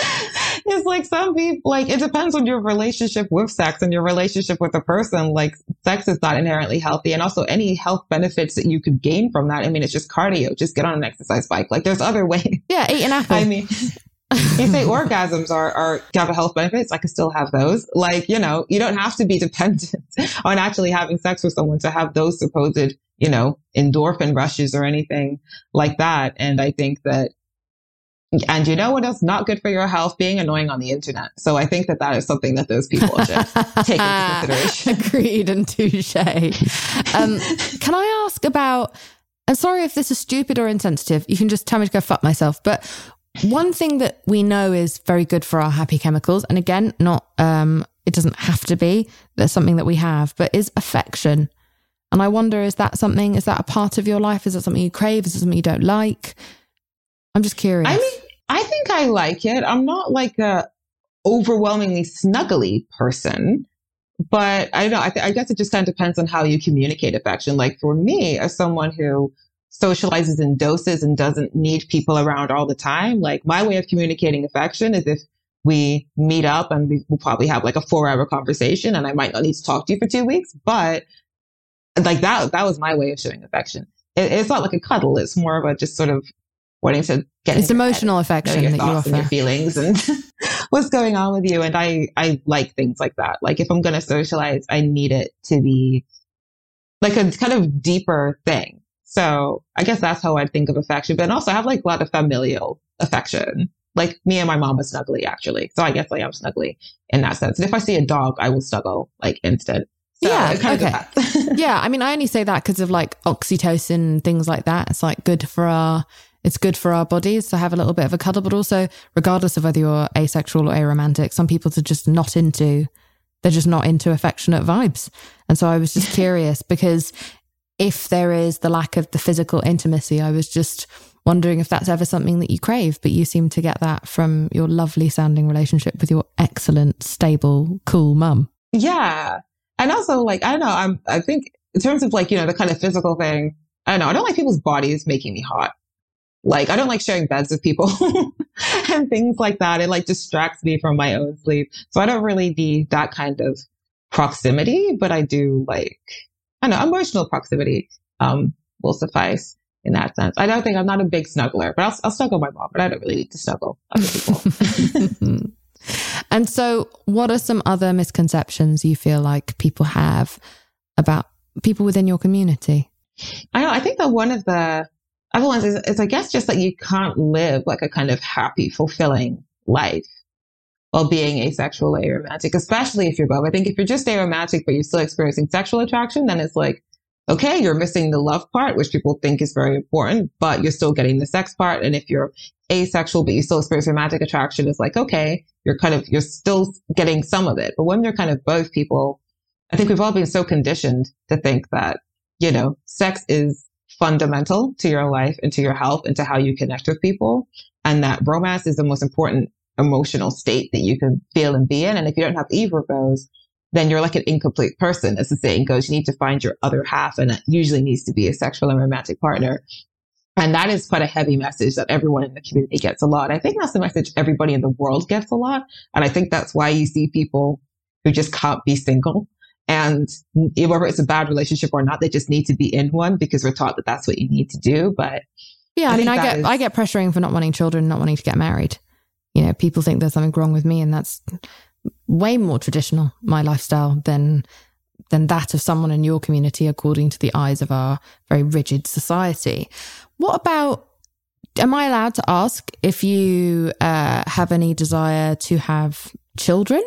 it's like some people like it depends on your relationship with sex and your relationship with a person. Like sex is not inherently healthy. And also any health benefits that you could gain from that. I mean, it's just cardio. Just get on an exercise bike. Like there's other ways. Yeah, eat an apple. I mean you say orgasms are, are have a health benefits. I could still have those. Like, you know, you don't have to be dependent on actually having sex with someone to have those supposed you know, endorphin rushes or anything like that. And I think that, and you know what else not good for your health? Being annoying on the internet. So I think that that is something that those people should take into consideration. Agreed and touche. Um, can I ask about, and sorry if this is stupid or insensitive, you can just tell me to go fuck myself, but One thing that we know is very good for our happy chemicals, and again, not um, it doesn't have to be that's something that we have, but is affection. And I wonder, is that something? Is that a part of your life? Is it something you crave? Is it something you don't like? I'm just curious. I mean, I think I like it. I'm not like a overwhelmingly snuggly person, but I don't know. I, th- I guess it just kind of depends on how you communicate affection. Like for me, as someone who socializes in doses and doesn't need people around all the time, like my way of communicating affection is if we meet up and we will probably have like a four hour conversation and I might not need to talk to you for two weeks, but like that, that was my way of showing affection. It, it's not like a cuddle. It's more of a just sort of wanting to get it's emotional head, affection that you offer your feelings and what's going on with you. And i i like things like that. Like if i'm going to socialize i need it to be like a kind of deeper thing. So i guess that's how i think of affection. But also i have like a lot of familial affection. Like me and my mom are snuggly actually. So i guess i am snuggly in that sense. And if i see a dog i will snuggle like instant so yeah. Okay. yeah. I mean, I only say that because of like oxytocin, things like that. It's like good for our it's good for our bodies to have a little bit of a cuddle, but also, regardless of whether you're asexual or aromantic, some people are just not into, they're just not into affectionate vibes. And so I was just curious because if there is the lack of the physical intimacy, I was just wondering if that's ever something that you crave, but you seem to get that from your lovely sounding relationship with your excellent, stable, cool mum. Yeah. And also, like, I don't know, I'm, I think in terms of like, you know, the kind of physical thing, I don't know, I don't like people's bodies making me hot. Like, I don't like sharing beds with people and things like that. It like distracts me from my own sleep. So I don't really need that kind of proximity, but I do like, I know, emotional proximity, um, will suffice in that sense. I don't think I'm not a big snuggler, but I'll, I'll snuggle my mom, but I don't really need to snuggle other people. and so, what are some other misconceptions you feel like people have about people within your community? I. I think that one of the otherwise it's, is, I guess, just that you can't live like a kind of happy, fulfilling life while being asexual or aromantic, especially if you're both. I think if you're just aromantic, but you're still experiencing sexual attraction, then it's like, okay, you're missing the love part, which people think is very important, but you're still getting the sex part. And if you're asexual, but you still experience romantic attraction, it's like, okay, you're kind of, you're still getting some of it. But when you're kind of both people, I think we've all been so conditioned to think that, you know, sex is fundamental to your life and to your health and to how you connect with people. And that romance is the most important emotional state that you can feel and be in. And if you don't have either of those, then you're like an incomplete person. As the saying goes, you need to find your other half. And that usually needs to be a sexual and romantic partner. And that is quite a heavy message that everyone in the community gets a lot. I think that's the message everybody in the world gets a lot. And I think that's why you see people who just can't be single and whether it's a bad relationship or not, they just need to be in one because we're taught that that's what you need to do. But yeah, I, I mean, I get, is... I get pressuring for not wanting children, not wanting to get married. You know, people think there's something wrong with me and that's way more traditional, my lifestyle than, than that of someone in your community, according to the eyes of our very rigid society. What about am I allowed to ask if you uh, have any desire to have children?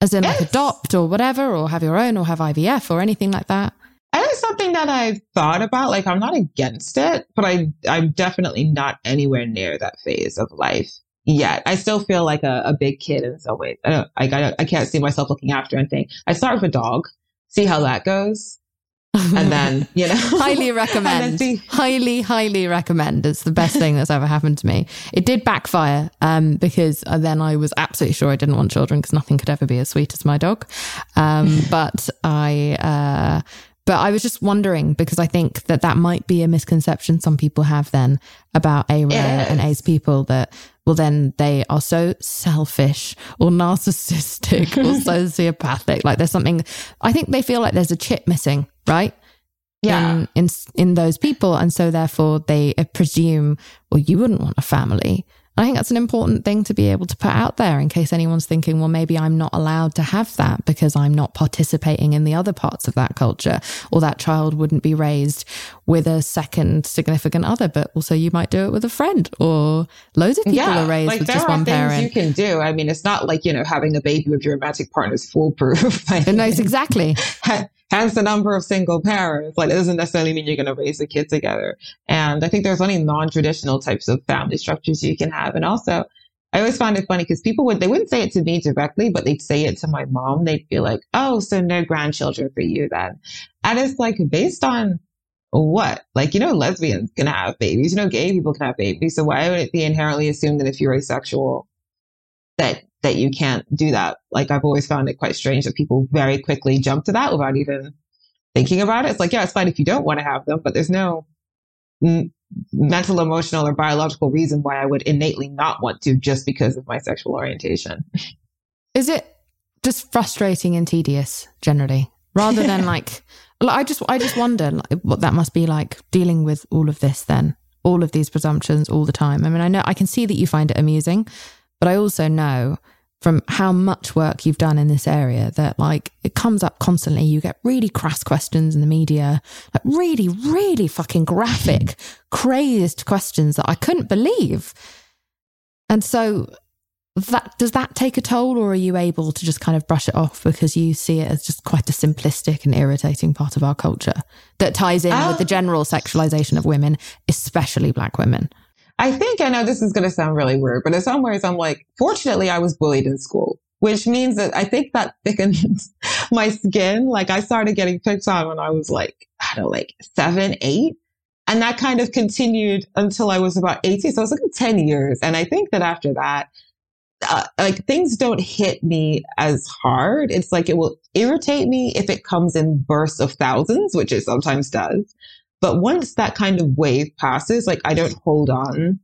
As in, like, adopt or whatever, or have your own, or have IVF or anything like that? And it's something that I've thought about. Like, I'm not against it, but I, I'm definitely not anywhere near that phase of life yet. I still feel like a, a big kid in some ways. I don't, I, I, I can't see myself looking after anything. I start with a dog, see how that goes and then you know highly recommend highly highly recommend it's the best thing that's ever happened to me it did backfire um, because uh, then i was absolutely sure i didn't want children because nothing could ever be as sweet as my dog um, but i uh, but I was just wondering because I think that that might be a misconception some people have then about aro and ace people that well then they are so selfish or narcissistic or sociopathic. Like there's something I think they feel like there's a chip missing, right? Yeah. In, in in those people. And so therefore they presume, well, you wouldn't want a family I think that's an important thing to be able to put out there in case anyone's thinking, well, maybe I'm not allowed to have that because I'm not participating in the other parts of that culture, or that child wouldn't be raised with a second significant other. But also, you might do it with a friend, or loads of people yeah, are raised like with there just are one things parent. you can do. I mean, it's not like you know having a baby with your romantic partner is foolproof. No, it's exactly. hence the number of single parents. Like, it doesn't necessarily mean you're going to raise a kid together. And I think there's only non-traditional types of family structures you can have. And also, I always find it funny because people would, they wouldn't say it to me directly, but they'd say it to my mom. They'd be like, oh, so no grandchildren for you then. And it's like based on what? Like, you know, lesbians can have babies, you know, gay people can have babies. So why would it be inherently assumed that if you're asexual, that that you can't do that. Like I've always found it quite strange that people very quickly jump to that without even thinking about it. It's like, yeah, it's fine if you don't want to have them, but there's no m- mental, emotional, or biological reason why I would innately not want to just because of my sexual orientation. Is it just frustrating and tedious generally, rather than like? I just, I just wonder like, what that must be like dealing with all of this. Then all of these presumptions all the time. I mean, I know I can see that you find it amusing, but I also know from how much work you've done in this area that like it comes up constantly. You get really crass questions in the media, like really, really fucking graphic, crazed questions that I couldn't believe. And so that does that take a toll or are you able to just kind of brush it off because you see it as just quite a simplistic and irritating part of our culture that ties in Uh, with the general sexualization of women, especially black women? I think I know this is going to sound really weird, but in some ways I'm like, fortunately, I was bullied in school, which means that I think that thickens my skin. Like I started getting picked on when I was like, I don't know, like seven, eight. And that kind of continued until I was about 18. So it was like 10 years. And I think that after that, uh, like things don't hit me as hard. It's like it will irritate me if it comes in bursts of thousands, which it sometimes does. But once that kind of wave passes, like I don't hold on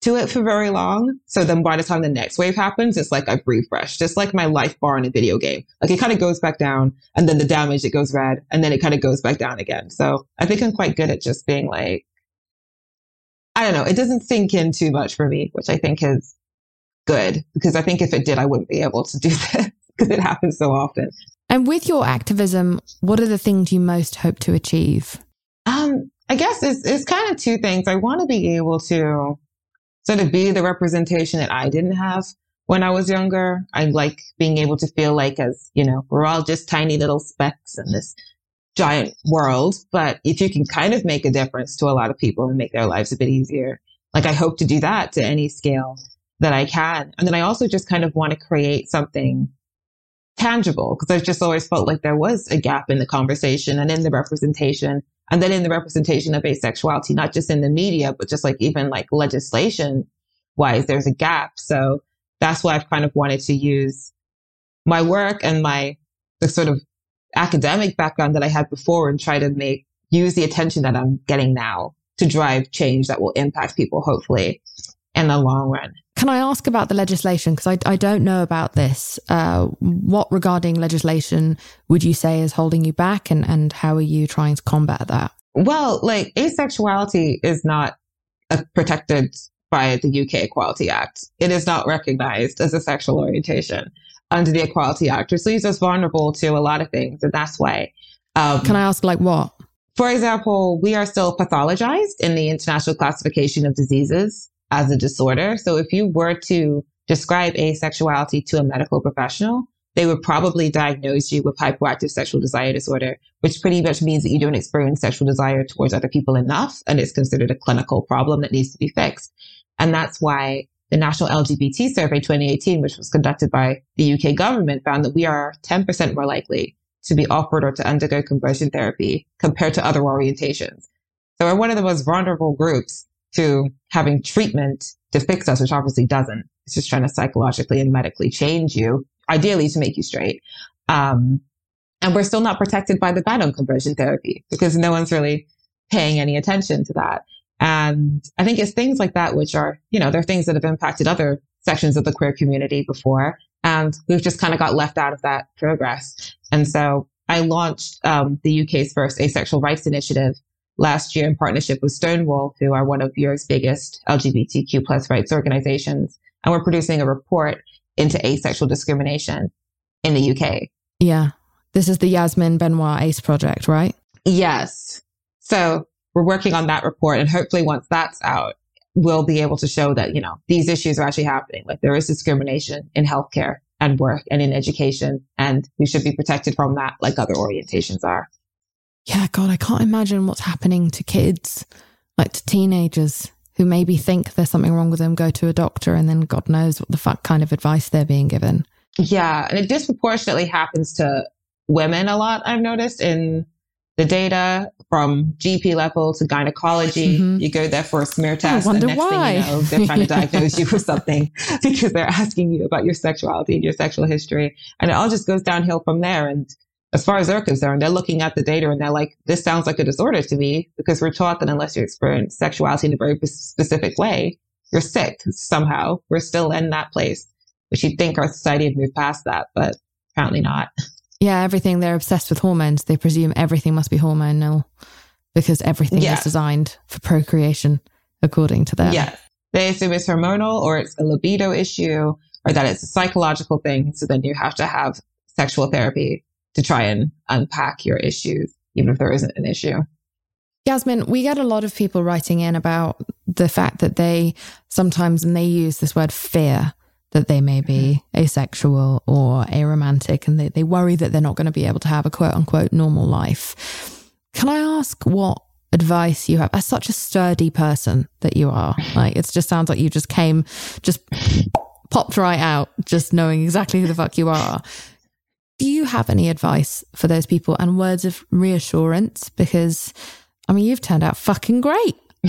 to it for very long. So then by the time the next wave happens, it's like I've refreshed, just like my life bar in a video game. Like it kind of goes back down and then the damage, it goes red and then it kind of goes back down again. So I think I'm quite good at just being like, I don't know. It doesn't sink in too much for me, which I think is good because I think if it did, I wouldn't be able to do this because it happens so often. And with your activism, what are the things you most hope to achieve? Um, I guess it's, it's kind of two things. I want to be able to sort of be the representation that I didn't have when I was younger. I like being able to feel like as, you know, we're all just tiny little specks in this giant world. But if you can kind of make a difference to a lot of people and make their lives a bit easier, like I hope to do that to any scale that I can. And then I also just kind of want to create something tangible because I've just always felt like there was a gap in the conversation and in the representation and then in the representation of asexuality, not just in the media, but just like even like legislation wise, there's a gap. So that's why I've kind of wanted to use my work and my the sort of academic background that I had before and try to make use the attention that I'm getting now to drive change that will impact people, hopefully, in the long run. Can I ask about the legislation? Because I, I don't know about this. Uh, what regarding legislation would you say is holding you back and, and how are you trying to combat that? Well, like asexuality is not uh, protected by the UK Equality Act. It is not recognized as a sexual orientation under the Equality Act, which leaves us vulnerable to a lot of things. And that's why. Um, Can I ask, like, what? For example, we are still pathologized in the International Classification of Diseases as a disorder. So if you were to describe asexuality to a medical professional, they would probably diagnose you with hypoactive sexual desire disorder, which pretty much means that you don't experience sexual desire towards other people enough. And it's considered a clinical problem that needs to be fixed. And that's why the National LGBT Survey 2018, which was conducted by the UK government, found that we are 10% more likely to be offered or to undergo conversion therapy compared to other orientations. So we're one of the most vulnerable groups to having treatment to fix us, which obviously doesn't. It's just trying to psychologically and medically change you, ideally to make you straight. Um, and we're still not protected by the ban on conversion therapy because no one's really paying any attention to that. And I think it's things like that, which are, you know, they're things that have impacted other sections of the queer community before. And we've just kind of got left out of that progress. And so I launched um, the UK's first asexual rights initiative last year in partnership with Stonewall, who are one of Europe's biggest LGBTQ plus rights organizations. And we're producing a report into asexual discrimination in the UK. Yeah. This is the Yasmin Benoit ACE project, right? Yes. So we're working on that report and hopefully once that's out, we'll be able to show that, you know, these issues are actually happening. Like there is discrimination in healthcare and work and in education, and we should be protected from that like other orientations are. Yeah, God, I can't imagine what's happening to kids, like to teenagers who maybe think there's something wrong with them, go to a doctor, and then God knows what the fuck kind of advice they're being given. Yeah. And it disproportionately happens to women a lot, I've noticed in the data from GP level to gynecology. Mm-hmm. You go there for a smear test. and next why. thing you know, they're trying to diagnose you with something because they're asking you about your sexuality and your sexual history. And it all just goes downhill from there. And as far as they're concerned, they're looking at the data and they're like, this sounds like a disorder to me because we're taught that unless you experience sexuality in a very specific way, you're sick somehow. We're still in that place, which you'd think our society had moved past that, but apparently not. Yeah, everything. They're obsessed with hormones. They presume everything must be hormonal because everything yeah. is designed for procreation, according to them. Yeah. They assume it's hormonal or it's a libido issue or that it's a psychological thing. So then you have to have sexual therapy to try and unpack your issues, even if there isn't an issue. Yasmin, we get a lot of people writing in about the fact that they sometimes, and they use this word fear, that they may be mm-hmm. asexual or aromantic and they, they worry that they're not going to be able to have a quote unquote normal life. Can I ask what advice you have as such a sturdy person that you are? Like, it just sounds like you just came, just popped right out, just knowing exactly who the fuck you are. Do you have any advice for those people and words of reassurance? Because, I mean, you've turned out fucking great.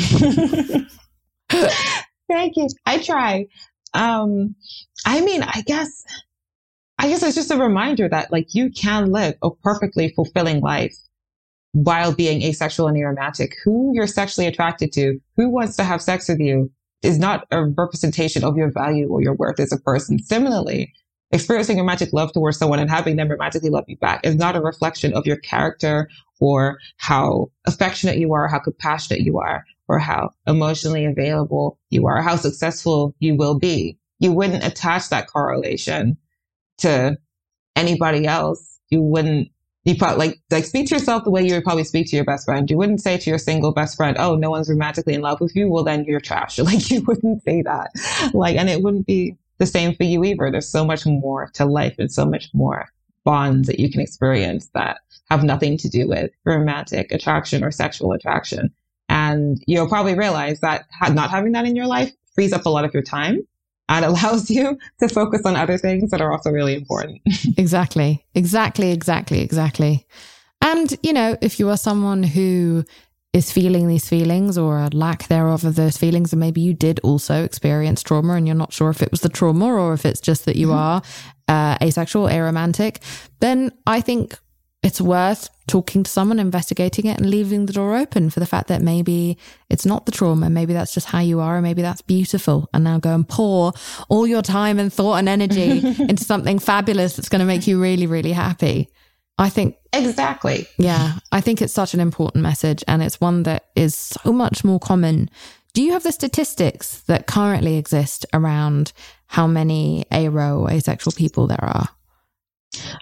Thank you. I try. Um, I mean, I guess, I guess it's just a reminder that like you can live a perfectly fulfilling life while being asexual and aromantic. Who you're sexually attracted to, who wants to have sex with you is not a representation of your value or your worth as a person. Similarly, experiencing romantic love towards someone and having them romantically love you back is not a reflection of your character or how affectionate you are, how compassionate you are or how emotionally available you are, how successful you will be. You wouldn't attach that correlation to anybody else. You wouldn't, you probably like, like speak to yourself the way you would probably speak to your best friend. You wouldn't say to your single best friend, Oh, no one's romantically in love with you. Well, then you're trash. Like you wouldn't say that. Like, and it wouldn't be the same for you either. There's so much more to life and so much more bonds that you can experience that have nothing to do with romantic attraction or sexual attraction. And you'll probably realize that not having that in your life frees up a lot of your time and allows you to focus on other things that are also really important. exactly. Exactly. Exactly. Exactly. And, you know, if you are someone who is feeling these feelings or a lack thereof of those feelings, and maybe you did also experience trauma and you're not sure if it was the trauma or if it's just that you mm-hmm. are uh, asexual, aromantic, then I think it's worth talking to someone, investigating it, and leaving the door open for the fact that maybe it's not the trauma. Maybe that's just how you are, and maybe that's beautiful. And now go and pour all your time and thought and energy into something fabulous that's going to make you really, really happy. I think exactly. Yeah, I think it's such an important message, and it's one that is so much more common. Do you have the statistics that currently exist around how many aro asexual people there are?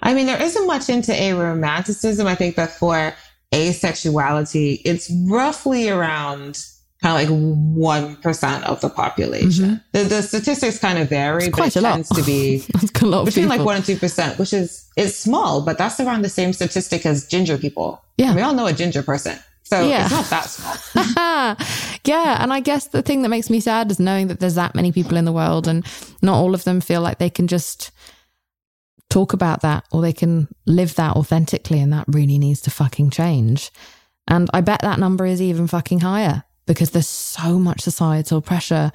I mean, there isn't much into aromanticism. I think that for asexuality, it's roughly around kind of like 1% of the population. Mm-hmm. The, the, statistics kind of vary, it's but it tends lot. to be between like 1% and 2%, which is, is small, but that's around the same statistic as ginger people. Yeah. We all know a ginger person. So yeah. it's not that small. yeah. And I guess the thing that makes me sad is knowing that there's that many people in the world and not all of them feel like they can just talk about that or they can live that authentically. And that really needs to fucking change. And I bet that number is even fucking higher because there's so much societal pressure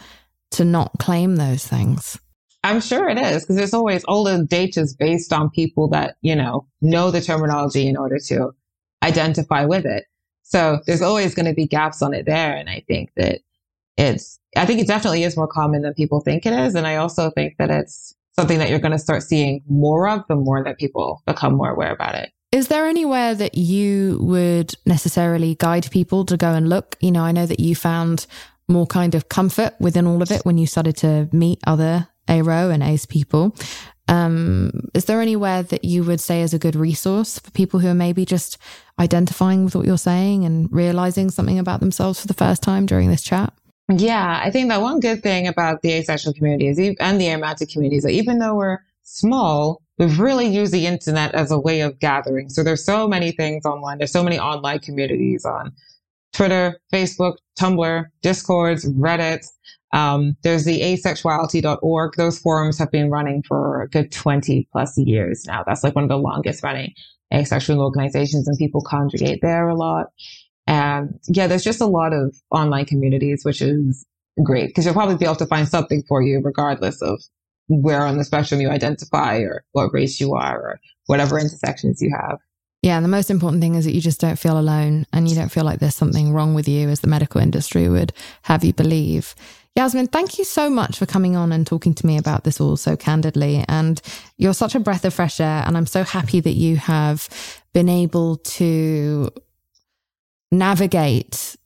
to not claim those things. I'm sure it is because there's always all the data is based on people that, you know, know the terminology in order to identify with it. So there's always going to be gaps on it there. And I think that it's, I think it definitely is more common than people think it is. And I also think that it's something that you're going to start seeing more of the more that people become more aware about it. Is there anywhere that you would necessarily guide people to go and look? You know, I know that you found more kind of comfort within all of it when you started to meet other ARO and ACE people. Um, is there anywhere that you would say is a good resource for people who are maybe just identifying with what you're saying and realizing something about themselves for the first time during this chat? Yeah, I think that one good thing about the asexual communities and the aromantic communities, that even though we're small, we've really used the internet as a way of gathering. So there's so many things online. There's so many online communities on Twitter, Facebook, Tumblr, Discords, Reddit. Um, there's the asexuality.org. Those forums have been running for a good 20 plus years now. That's like one of the longest running asexual organizations and people congregate there a lot. And yeah, there's just a lot of online communities, which is great because you'll probably be able to find something for you regardless of where on the spectrum you identify or what race you are or whatever intersections you have. Yeah, and the most important thing is that you just don't feel alone and you don't feel like there's something wrong with you as the medical industry would have you believe. Yasmin, thank you so much for coming on and talking to me about this all so candidly. And you're such a breath of fresh air. And I'm so happy that you have been able to navigate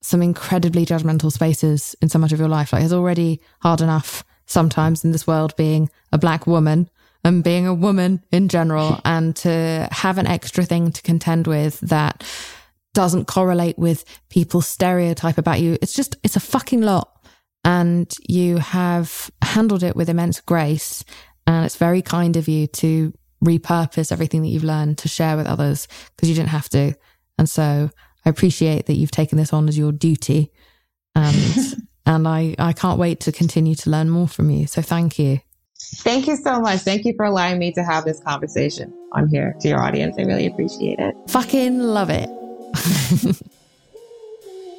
some incredibly judgmental spaces in so much of your life. Like it's already hard enough sometimes in this world being a black woman and being a woman in general and to have an extra thing to contend with that doesn't correlate with people's stereotype about you. It's just, it's a fucking lot. And you have handled it with immense grace. And it's very kind of you to repurpose everything that you've learned to share with others because you didn't have to. And so I appreciate that you've taken this on as your duty. And and I, I can't wait to continue to learn more from you. So thank you. Thank you so much. Thank you for allowing me to have this conversation on here to your audience. I really appreciate it. Fucking love it.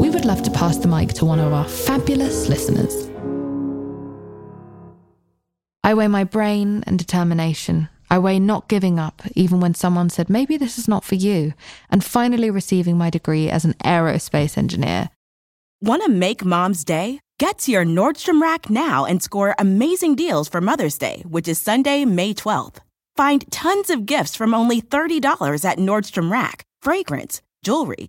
we would love to pass the mic to one of our fabulous listeners. I weigh my brain and determination. I weigh not giving up, even when someone said, maybe this is not for you, and finally receiving my degree as an aerospace engineer. Want to make mom's day? Get to your Nordstrom Rack now and score amazing deals for Mother's Day, which is Sunday, May 12th. Find tons of gifts from only $30 at Nordstrom Rack fragrance, jewelry,